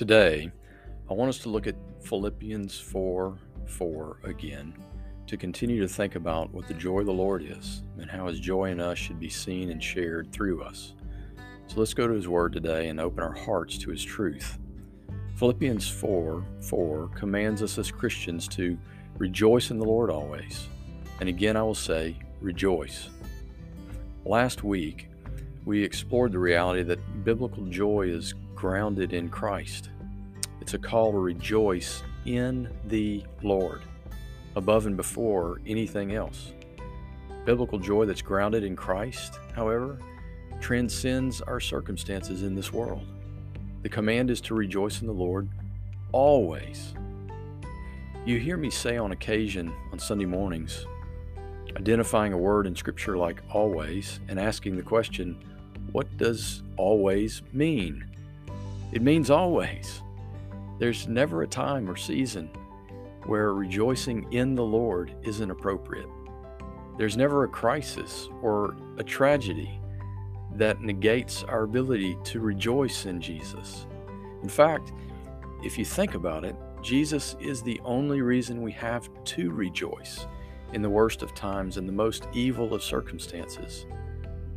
Today, I want us to look at Philippians 4 4 again to continue to think about what the joy of the Lord is and how His joy in us should be seen and shared through us. So let's go to His Word today and open our hearts to His truth. Philippians 4 4 commands us as Christians to rejoice in the Lord always. And again, I will say, rejoice. Last week, we explored the reality that biblical joy is grounded in Christ. It's a call to rejoice in the Lord above and before anything else. Biblical joy that's grounded in Christ, however, transcends our circumstances in this world. The command is to rejoice in the Lord always. You hear me say on occasion on Sunday mornings, identifying a word in Scripture like always and asking the question, what does always mean? It means always. There's never a time or season where rejoicing in the Lord isn't appropriate. There's never a crisis or a tragedy that negates our ability to rejoice in Jesus. In fact, if you think about it, Jesus is the only reason we have to rejoice in the worst of times and the most evil of circumstances.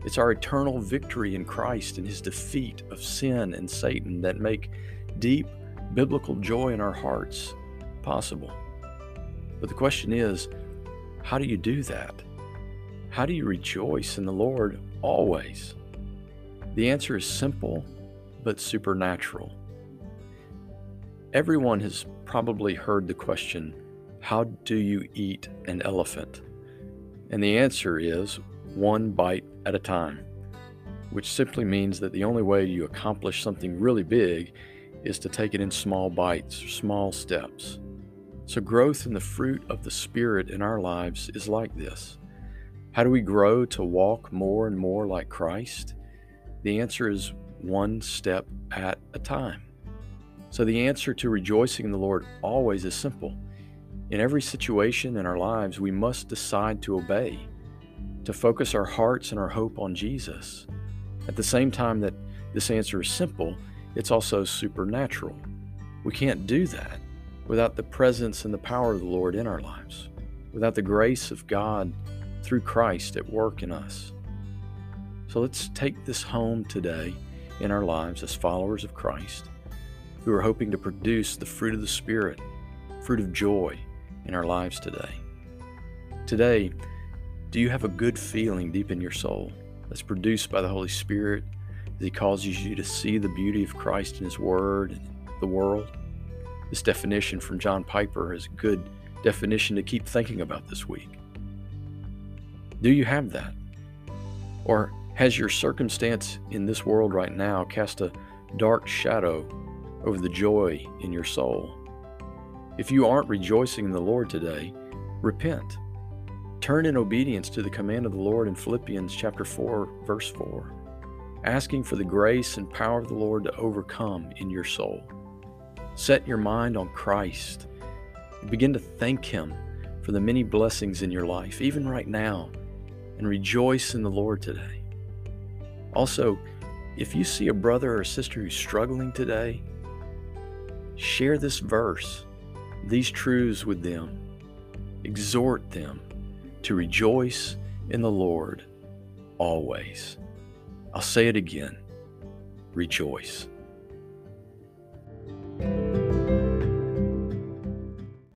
It's our eternal victory in Christ and his defeat of sin and Satan that make deep biblical joy in our hearts possible. But the question is, how do you do that? How do you rejoice in the Lord always? The answer is simple but supernatural. Everyone has probably heard the question, How do you eat an elephant? And the answer is one bite at a time, which simply means that the only way you accomplish something really big is to take it in small bites, small steps. So, growth in the fruit of the Spirit in our lives is like this. How do we grow to walk more and more like Christ? The answer is one step at a time. So, the answer to rejoicing in the Lord always is simple. In every situation in our lives, we must decide to obey to focus our hearts and our hope on Jesus. At the same time that this answer is simple, it's also supernatural. We can't do that without the presence and the power of the Lord in our lives, without the grace of God through Christ at work in us. So let's take this home today in our lives as followers of Christ who are hoping to produce the fruit of the Spirit, fruit of joy in our lives today. Today, do you have a good feeling deep in your soul that's produced by the Holy Spirit as He causes you to see the beauty of Christ in His Word and the world? This definition from John Piper is a good definition to keep thinking about this week. Do you have that? Or has your circumstance in this world right now cast a dark shadow over the joy in your soul? If you aren't rejoicing in the Lord today, repent Turn in obedience to the command of the Lord in Philippians chapter 4 verse 4, asking for the grace and power of the Lord to overcome in your soul. Set your mind on Christ begin to thank him for the many blessings in your life, even right now, and rejoice in the Lord today. Also, if you see a brother or sister who's struggling today, share this verse, these truths with them. Exhort them to rejoice in the Lord always. I'll say it again rejoice.